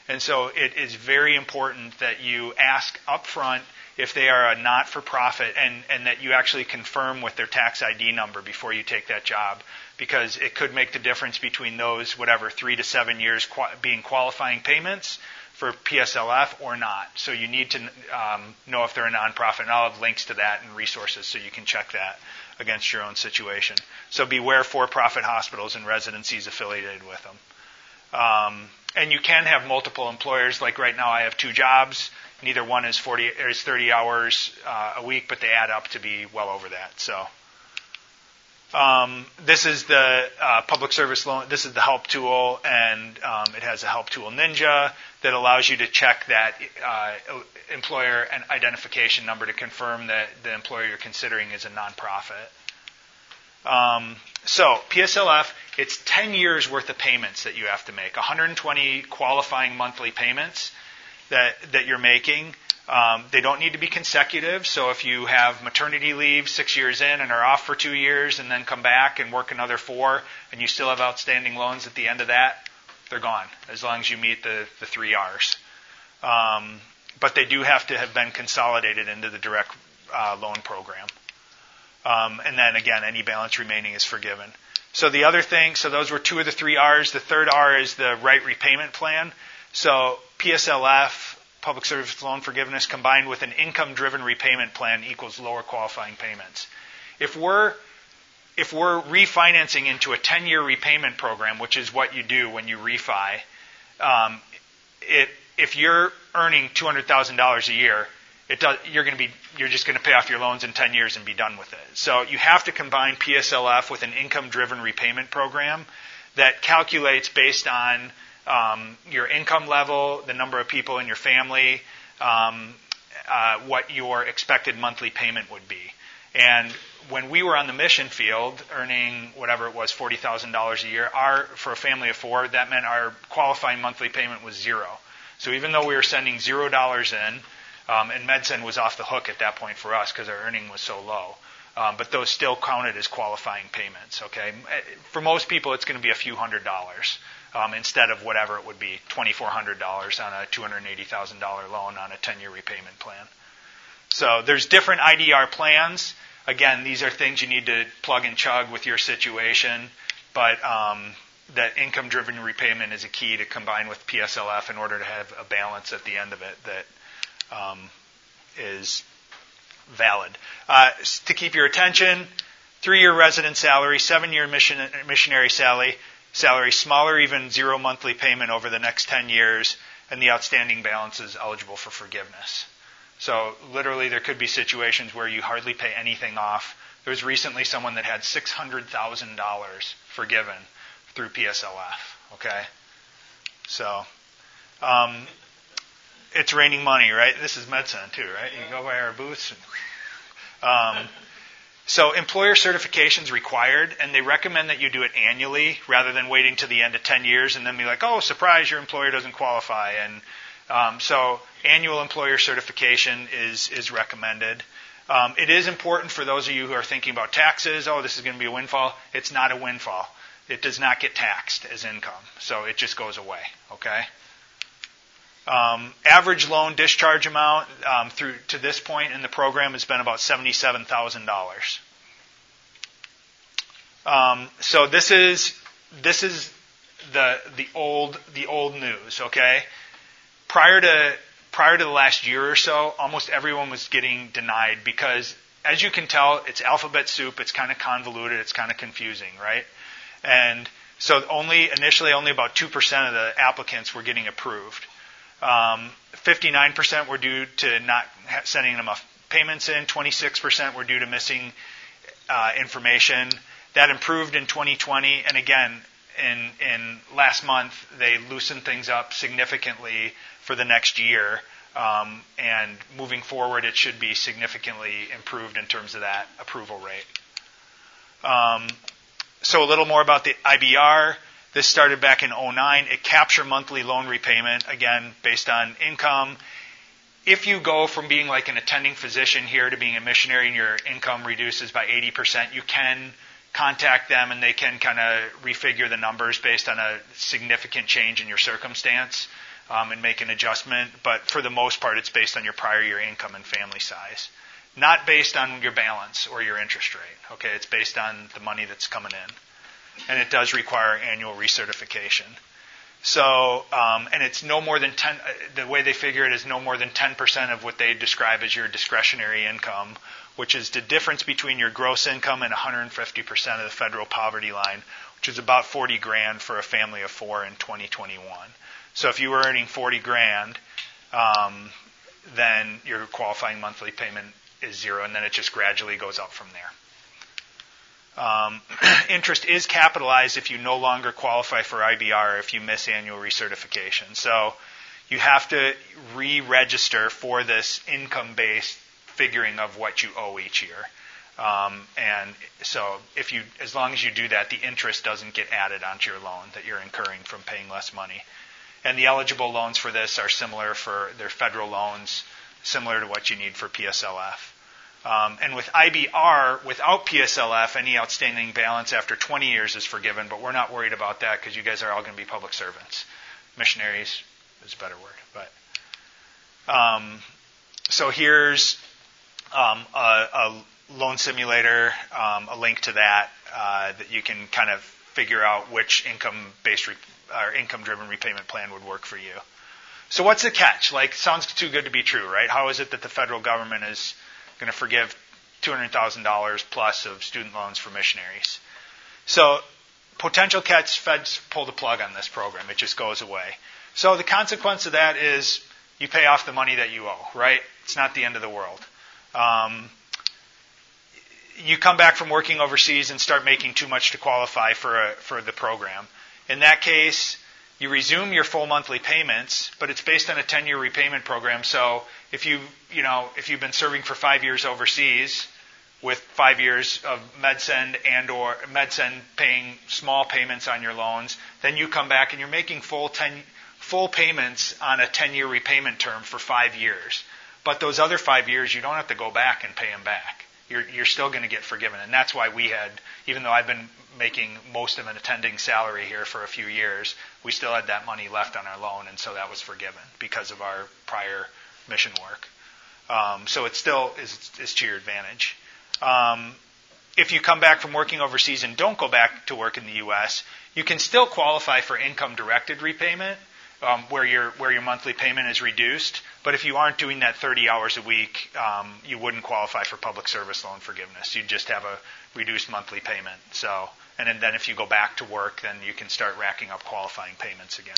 And so it is very important that you ask upfront if they are a not for profit and, and that you actually confirm with their tax ID number before you take that job because it could make the difference between those, whatever, three to seven years being qualifying payments for PSLF or not. So you need to um, know if they're a nonprofit, and I'll have links to that and resources so you can check that against your own situation. So beware for-profit hospitals and residencies affiliated with them. Um, and you can have multiple employers. Like right now, I have two jobs. Neither one is 40 is 30 hours uh, a week, but they add up to be well over that. So. Um, this is the uh, public service loan. This is the help tool, and um, it has a help tool ninja that allows you to check that uh, employer and identification number to confirm that the employer you're considering is a nonprofit. Um, so PSLF, it's 10 years worth of payments that you have to make, 120 qualifying monthly payments that that you're making. Um, they don't need to be consecutive. So if you have maternity leave six years in and are off for two years and then come back and work another four, and you still have outstanding loans at the end of that, they're gone as long as you meet the, the three R's. Um, but they do have to have been consolidated into the direct uh, loan program. Um, and then again, any balance remaining is forgiven. So the other thing, so those were two of the three R's. The third R is the right repayment plan. So PSLF, public service loan forgiveness, combined with an income driven repayment plan equals lower qualifying payments. If we're if we're refinancing into a 10 year repayment program, which is what you do when you refi, um, it, if you're earning $200,000 a year, does, you're going to be you're just going to pay off your loans in 10 years and be done with it. So you have to combine PSLF with an income driven repayment program that calculates based on um, your income level, the number of people in your family, um, uh, what your expected monthly payment would be. And when we were on the mission field, earning whatever it was, forty thousand dollars a year, our for a family of four, that meant our qualifying monthly payment was zero. So even though we were sending zero dollars in, um, and MedSend was off the hook at that point for us because our earning was so low. Um, but those still counted as qualifying payments. Okay, for most people, it's going to be a few hundred dollars um, instead of whatever it would be, $2,400 on a $280,000 loan on a 10-year repayment plan. So there's different IDR plans. Again, these are things you need to plug and chug with your situation, but um, that income-driven repayment is a key to combine with PSLF in order to have a balance at the end of it that um, is valid. Uh, to keep your attention, three-year resident salary, seven-year mission, missionary salary, salary, smaller even zero monthly payment over the next 10 years, and the outstanding balance is eligible for forgiveness. So literally, there could be situations where you hardly pay anything off. There was recently someone that had $600,000 forgiven through PSLF. Okay? So, um, it's raining money, right? This is MedSend too, right? You go by our booths. And, <laughs> um, so employer certification is required, and they recommend that you do it annually rather than waiting to the end of 10 years and then be like, oh, surprise, your employer doesn't qualify. And um, so annual employer certification is, is recommended. Um, it is important for those of you who are thinking about taxes. Oh, this is going to be a windfall. It's not a windfall. It does not get taxed as income, so it just goes away. Okay. Um, average loan discharge amount um, through to this point in the program has been about seventy-seven thousand dollars. Um, so this is this is the the old the old news. Okay, prior to prior to the last year or so, almost everyone was getting denied because, as you can tell, it's alphabet soup. It's kind of convoluted. It's kind of confusing, right? And so only initially only about two percent of the applicants were getting approved. Um, 59% were due to not sending enough payments in. 26% were due to missing uh, information. That improved in 2020, and again, in in last month they loosened things up significantly for the next year. Um, and moving forward, it should be significantly improved in terms of that approval rate. Um, so a little more about the IBR. This started back in 09. It captured monthly loan repayment, again, based on income. If you go from being like an attending physician here to being a missionary and your income reduces by 80%, you can contact them and they can kind of refigure the numbers based on a significant change in your circumstance um, and make an adjustment. But for the most part, it's based on your prior year income and family size, not based on your balance or your interest rate. Okay, it's based on the money that's coming in, and it does require annual recertification. So, um, and it's no more than 10, uh, the way they figure it is no more than 10% of what they describe as your discretionary income, which is the difference between your gross income and 150% of the federal poverty line, which is about 40 grand for a family of four in 2021. So if you were earning 40 grand, um, then your qualifying monthly payment is zero, and then it just gradually goes up from there. Um, <clears throat> interest is capitalized if you no longer qualify for IBR if you miss annual recertification. So you have to re-register for this income-based figuring of what you owe each year. Um, and so if you, as long as you do that, the interest doesn't get added onto your loan that you're incurring from paying less money. And the eligible loans for this are similar for their federal loans, similar to what you need for PSLF. Um, and with IBR, without PSLF, any outstanding balance after 20 years is forgiven, but we're not worried about that because you guys are all going to be public servants. Missionaries is a better word. But um, so here's um, a, a, loan simulator, um, a link to that uh, that you can kind of figure out which income-based re- or income-driven repayment plan would work for you. So what's the catch? Like, sounds too good to be true, right? How is it that the federal government is going to forgive $200,000 plus of student loans for missionaries? So potential catch, feds pull the plug on this program. It just goes away. So the consequence of that is you pay off the money that you owe, right? It's not the end of the world. Um, you come back from working overseas and start making too much to qualify for a, for the program. In that case, you resume your full monthly payments, but it's based on a 10-year repayment program. So if you you know if you've been serving for five years overseas with five years of MedSend and or MedSend paying small payments on your loans, then you come back and you're making full 10 full payments on a 10-year repayment term for five years. But those other five years, you don't have to go back and pay them back. You're, you're still going to get forgiven. And that's why we had, even though I've been making most of an attending salary here for a few years, we still had that money left on our loan, and so that was forgiven because of our prior mission work. Um, so it still is, is to your advantage. Um, if you come back from working overseas and don't go back to work in the U.S., you can still qualify for income directed repayment, um, where your where your monthly payment is reduced. But if you aren't doing that 30 hours a week, um, you wouldn't qualify for public service loan forgiveness. You'd just have a reduced monthly payment. So, and then if you go back to work, then you can start racking up qualifying payments again.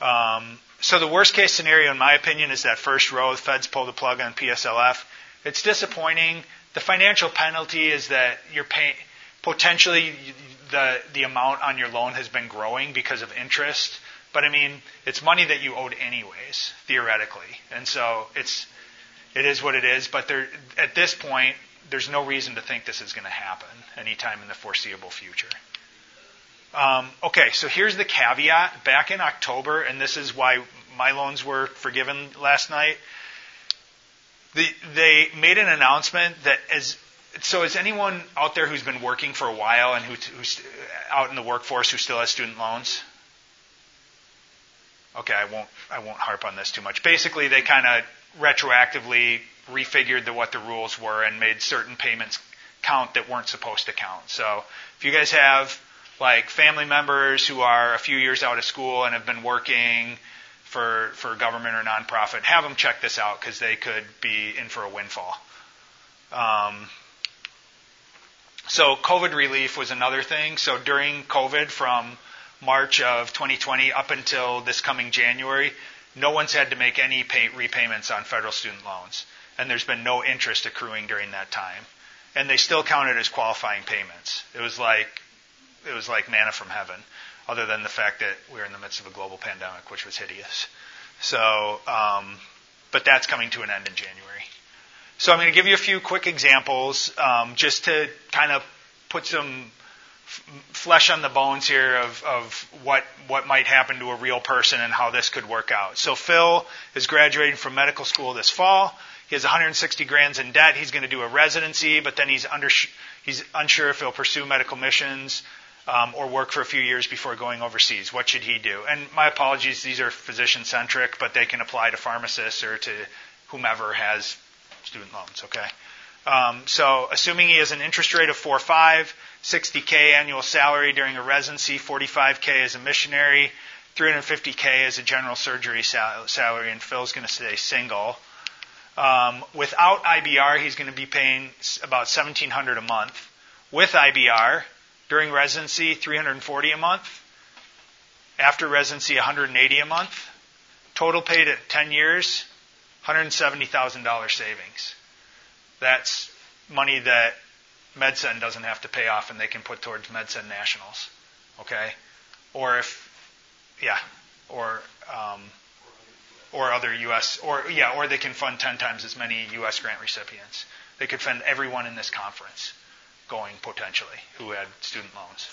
Um, so the worst case scenario, in my opinion, is that first row. The feds pull the plug on PSLF. It's disappointing. The financial penalty is that you're paying potentially the the amount on your loan has been growing because of interest. But I mean, it's money that you owed anyways, theoretically. And so it's, it is what it is. But there, at this point, there's no reason to think this is going to happen anytime in the foreseeable future. Um, okay, so here's the caveat. Back in October, and this is why my loans were forgiven last night. The, they made an announcement that as so is anyone out there who's been working for a while and who, who's out in the workforce who still has student loans? Okay, I won't I won't harp on this too much. Basically, they kind of retroactively refigured the, what the rules were and made certain payments count that weren't supposed to count. So if you guys have like family members who are a few years out of school and have been working for for government or nonprofit. Have them check this out because they could be in for a windfall. Um, so COVID relief was another thing. So during COVID, from March of 2020 up until this coming January, no one's had to make any pay, repayments on federal student loans, and there's been no interest accruing during that time. And they still counted as qualifying payments. It was like it was like manna from heaven, other than the fact that we are in the midst of a global pandemic, which was hideous. So, um, but that's coming to an end in January. So I'm going to give you a few quick examples um, just to kind of put some f- flesh on the bones here of, of what, what might happen to a real person and how this could work out. So Phil is graduating from medical school this fall. He has 160 grand in debt. He's going to do a residency, but then he's, under, he's unsure if he'll pursue medical missions um, or work for a few years before going overseas. What should he do? And my apologies, these are physician centric, but they can apply to pharmacists or to whomever has student loans, okay? Um, so assuming he has an interest rate of 4.5, 60K annual salary during a residency, 45K as a missionary, 350K as a general surgery sal- salary, and Phil's going to stay single. Um, without IBR, he's going to be paying about 1700 a month. With IBR, during residency, 340 a month. After residency, 180 a month. Total paid at 10 years, $170,000 savings. That's money that MedSend doesn't have to pay off and they can put towards MedSend Nationals. Okay? Or if, yeah, or, um, or other U.S., or, yeah, or they can fund 10 times as many U.S. grant recipients. They could fund everyone in this conference going potentially who had student loans.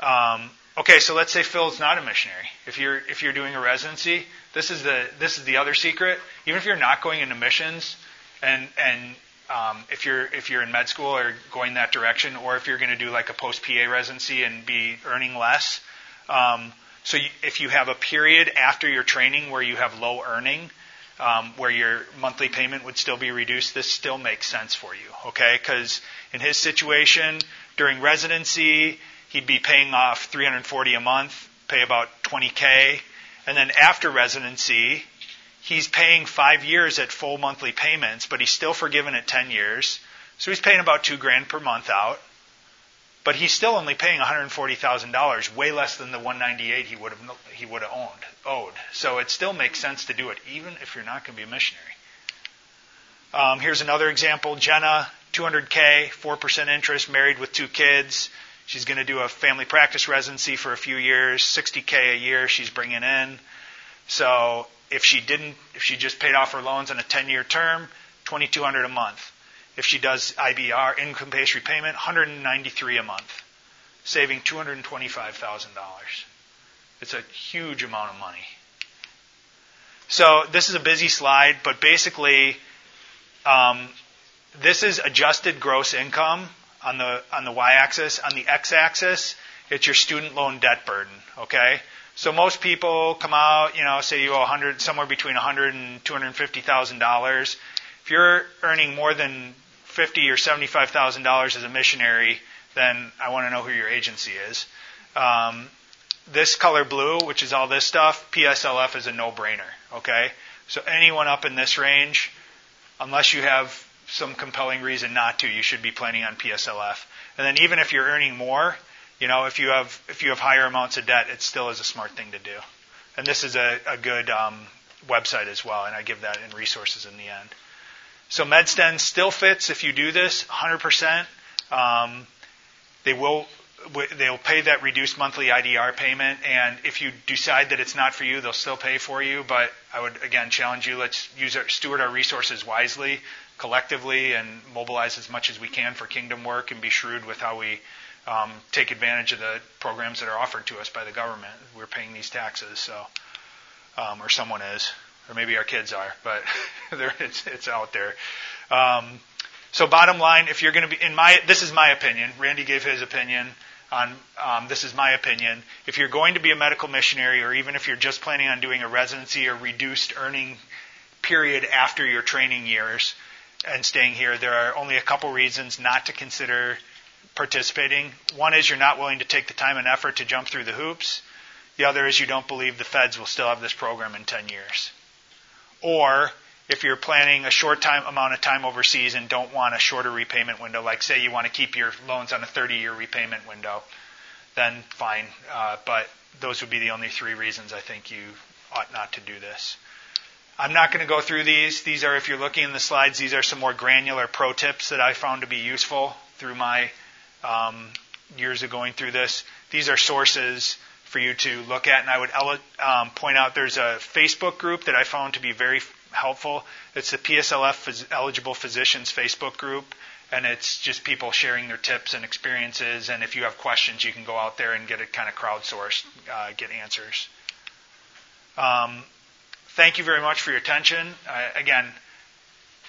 Um, Okay, so let's say Phil's not a missionary. If you're if you're doing a residency, this is the this is the other secret. Even if you're not going into missions, and and um, if you're if you're in med school or going that direction, or if you're going to do like a post PA residency and be earning less, um, so you, if you have a period after your training where you have low earning, um, where your monthly payment would still be reduced, this still makes sense for you, okay? Because in his situation during residency, he'd be paying off 340 a month, pay about 20k, and then after residency, he's paying five years at full monthly payments, but he's still forgiven at 10 years, so he's paying about two grand per month out. But he's still only paying $140,000, way less than the 198 he would have he would have owned owed. So it still makes sense to do it, even if you're not going to be a missionary. Um, here's another example: Jenna, 200k, 4% interest, married with two kids. She's going to do a family practice residency for a few years, 60k a year she's bringing in. So if she didn't, if she just paid off her loans on a 10-year term, 2,200 a month. If she does IBR, income-based repayment, 193 a month, saving $225,000. It's a huge amount of money. So this is a busy slide, but basically, um, this is adjusted gross income on the on the y-axis. On the x-axis, it's your student loan debt burden. Okay, so most people come out, you know, say you owe 100, somewhere between 100 and 250 thousand dollars. If you're earning more than 50 or 75 thousand dollars as a missionary, then I want to know who your agency is. Um, this color blue, which is all this stuff, PSLF is a no-brainer. Okay, so anyone up in this range, unless you have some compelling reason not to, you should be planning on PSLF. And then even if you're earning more, you know, if you have if you have higher amounts of debt, it still is a smart thing to do. And this is a, a good um, website as well, and I give that in resources in the end. So MedSend still fits if you do this 100%. Um, they will they'll pay that reduced monthly IDR payment, and if you decide that it's not for you, they'll still pay for you. But I would again challenge you: let's use our, steward our resources wisely collectively and mobilize as much as we can for kingdom work and be shrewd with how we um, take advantage of the programs that are offered to us by the government. We're paying these taxes, so um, or someone is, or maybe our kids are, but <laughs> it's, it's out there. Um, so bottom line, if you're going to be in my, this is my opinion. Randy gave his opinion on um, this is my opinion. If you're going to be a medical missionary, or even if you're just planning on doing a residency or reduced earning period after your training years, and staying here, there are only a couple reasons not to consider participating. One is you're not willing to take the time and effort to jump through the hoops. The other is you don't believe the feds will still have this program in 10 years. Or if you're planning a short time amount of time overseas and don't want a shorter repayment window, like say you want to keep your loans on a 30-year repayment window, then fine. Uh, but those would be the only three reasons I think you ought not to do this. I'm not going to go through these. These are, if you're looking in the slides, these are some more granular pro tips that I found to be useful through my um, years of going through this. These are sources for you to look at, and I would um, point out there's a Facebook group that I found to be very helpful. It's the PSLF Eligible Physicians Facebook group, and it's just people sharing their tips and experiences. And if you have questions, you can go out there and get it kind of crowdsourced, uh, get answers. Um, thank you very much for your attention. Uh, again,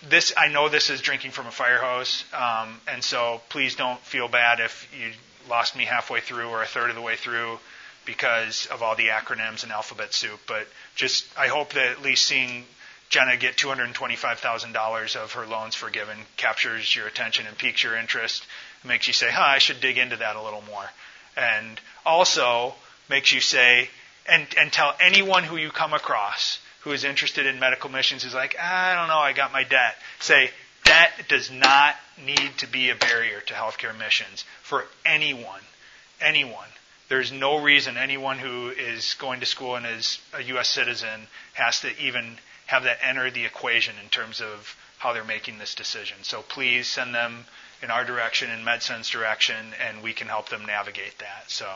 this I know this is drinking from a fire hose, um, and so please don't feel bad if you lost me halfway through or a third of the way through because of all the acronyms and alphabet soup. But just I hope that at least seeing Jenna get $225,000 of her loans forgiven captures your attention and piques your interest. It makes you say, huh, I should dig into that a little more. And also makes you say, and, and tell anyone who you come across who is interested in medical missions is like, I don't know, I got my debt. Say, debt does not need to be a barrier to healthcare missions for anyone. Anyone. There's no reason anyone who is going to school and is a U.S. citizen has to even have that enter the equation in terms of how they're making this decision. So please send them in our direction, in MedSend's direction, and we can help them navigate that. So,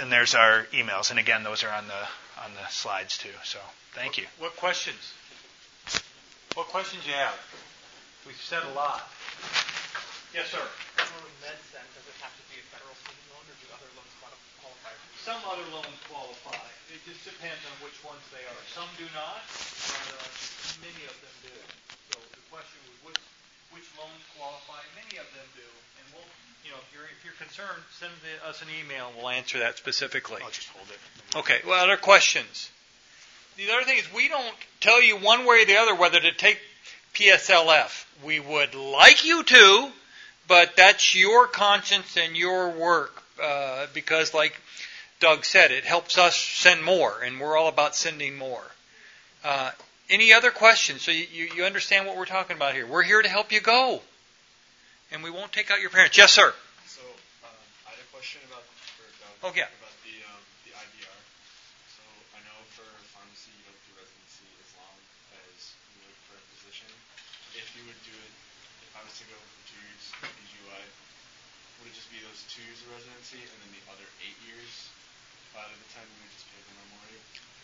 and there's our emails, and again, those are on the on the slides too. So, thank you. What questions? What questions you have? We've said a lot. Yes, sir. MedSend, does it have to be a federal student loan, or do other loans qualify? Some other loans qualify. It just depends on which ones they are. Some do not, but uh, many of them do. So the question was which, which loans qualify? Many of them do, and we'll, you know, if you're if you're concerned, send the, us an email. and We'll answer that specifically. I'll just hold it. Okay. Well, other questions? The other thing is we don't tell you one way or the other whether to take PSLF. We would like you to, but that's your conscience and your work. Uh, because, like Doug said, it helps us send more, and we're all about sending more. Uh, any other questions? So you, you, understand what we're talking about here. We're here to help you go, and we won't take out your parents. Yes, sir. So um, I had a question about for Doug oh, yeah. about the um, the IBR. So I know for pharmacy you don't do residency as long as you would for a physician. If you would do it, if I was to go for two years PGY, would it just be those two years of residency and then the other eight years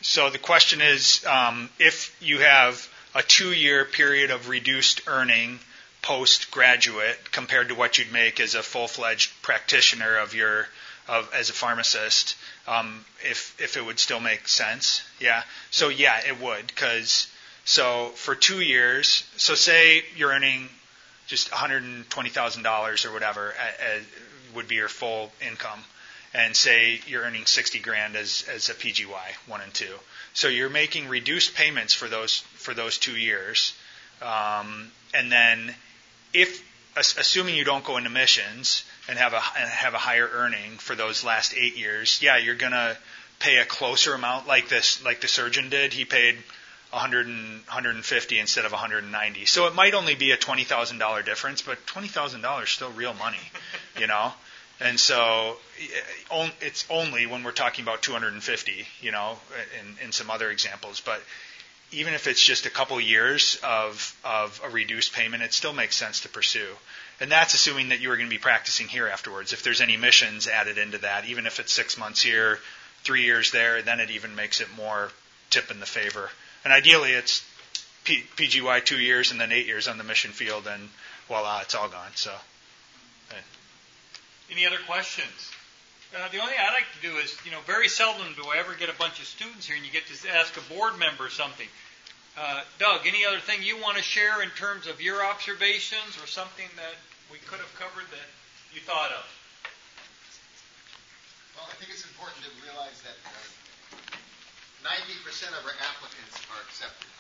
so the question is um, if you have a two year period of reduced earning postgraduate compared to what you'd make as a full fledged practitioner of your of, as a pharmacist, um, if if it would still make sense, yeah. So yeah, it would because so for two years, so say you're earning just $120,000 or whatever would be your full income and say you're earning 60 grand as, as a PGY one and two. So you're making reduced payments for those for those two years, um, and then if assuming you don't go into missions and have a and have a higher earning for those last eight years, yeah, you're gonna pay a closer amount like this like the surgeon did. He paid 100 and, 150 instead of 190. So it might only be a $20,000 difference, but $20,000 is still real money, you know. And so it's only when we're talking about 250, you know, in, in some other examples. But even if it's just a couple years of, of a reduced payment, it still makes sense to pursue. And that's assuming that you are going to be practicing here afterwards. If there's any missions added into that, even if it's six months here, three years there, then it even makes it more tip in the favor. And ideally, it's P- PGY two years and then eight years on the mission field, and voila, it's all gone. So. Any other questions? Uh, the only thing I like to do is, you know, very seldom do I ever get a bunch of students here and you get to ask a board member something. Uh, Doug, any other thing you want to share in terms of your observations or something that we could have covered that you thought of? Well, I think it's important to realize that uh, 90% of our applicants are accepted.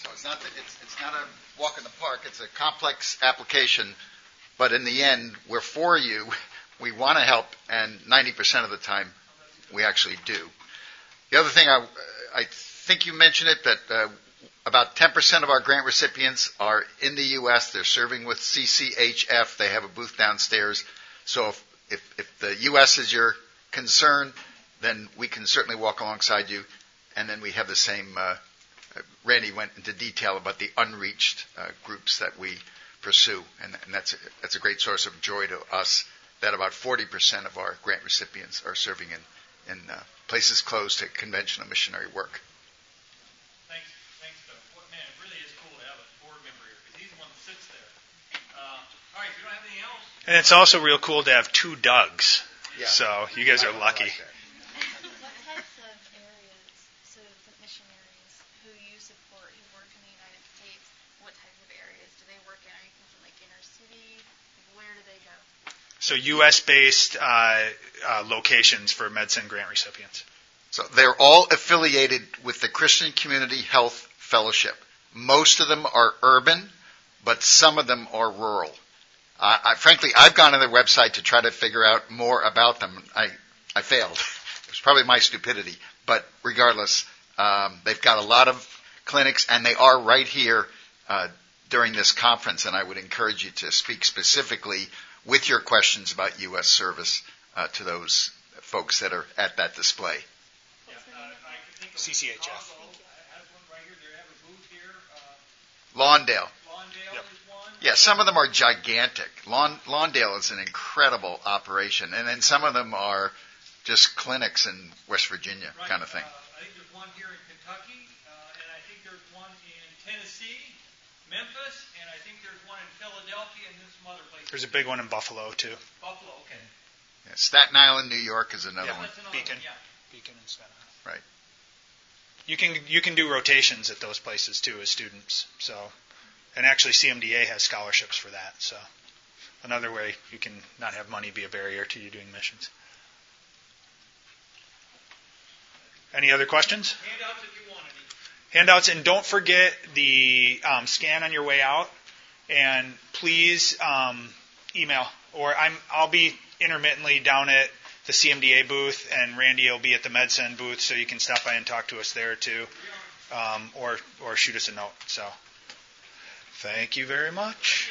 So it's not it's, it's not a walk in the park. It's a complex application but in the end, we're for you. <laughs> We want to help, and 90% of the time, we actually do. The other thing, I, I think you mentioned it, that uh, about 10% of our grant recipients are in the U.S. They're serving with CCHF. They have a booth downstairs. So if, if, if the U.S. is your concern, then we can certainly walk alongside you. And then we have the same. Uh, Randy went into detail about the unreached uh, groups that we pursue, and, and that's a, that's a great source of joy to us. That about 40% of our grant recipients are serving in in uh, places closed to conventional missionary work. Thanks, thanks, Doug. What, man, it really is cool to have a board member here because he's the one that sits there. Uh, all right, if you don't have anything else. And it's also real cool to have two Dougs. Yeah. So you guys are lucky. Like that. What types of areas, so the missionaries who you support, who work in the United States, what types of areas do they work in? Are you thinking like inner city? Where do they go? So U.S. based uh, uh, locations for MedSend grant recipients. So they're all affiliated with the Christian Community Health Fellowship. Most of them are urban, but some of them are rural. Uh, I, frankly, I've gone on their website to try to figure out more about them. I, I failed. <laughs> It was probably my stupidity. But regardless, um, they've got a lot of clinics, and they are right here uh, during this conference. And I would encourage you to speak specifically with your questions about U.S. service uh, to those folks that are at that display. Yeah, uh, I can CCHF. Chicago has one right here. They have a booth here. Uh, Lawndale. Lawndale Yep. is one. Yeah, some of them are gigantic. Lawn, Lawndale is an incredible operation, and then some of them are just clinics in West Virginia, Right, kind of thing. Uh, I think there's one here in Kentucky, uh, and I think there's one in Tennessee, Memphis, and I think there's one in Philadelphia, and then some other places. There's a big one in Buffalo too. Buffalo. Okay. Yeah, Staten Island, New York is another Yeah. one. That's another Beacon. one. Yeah. Beacon and Staten Island. Right. You can you can do rotations at those places too as students. So, and actually CMDA has scholarships for that. So, another way you can not have money be a barrier to you doing missions. Any other questions? Handouts if you want any. Handouts and don't forget the um, scan on your way out. And please um, email or I'm I'll be intermittently down at the CMDA booth and Randy will be at the MedSend booth so you can stop by and talk to us there too um, or or shoot us a note. So thank you very much.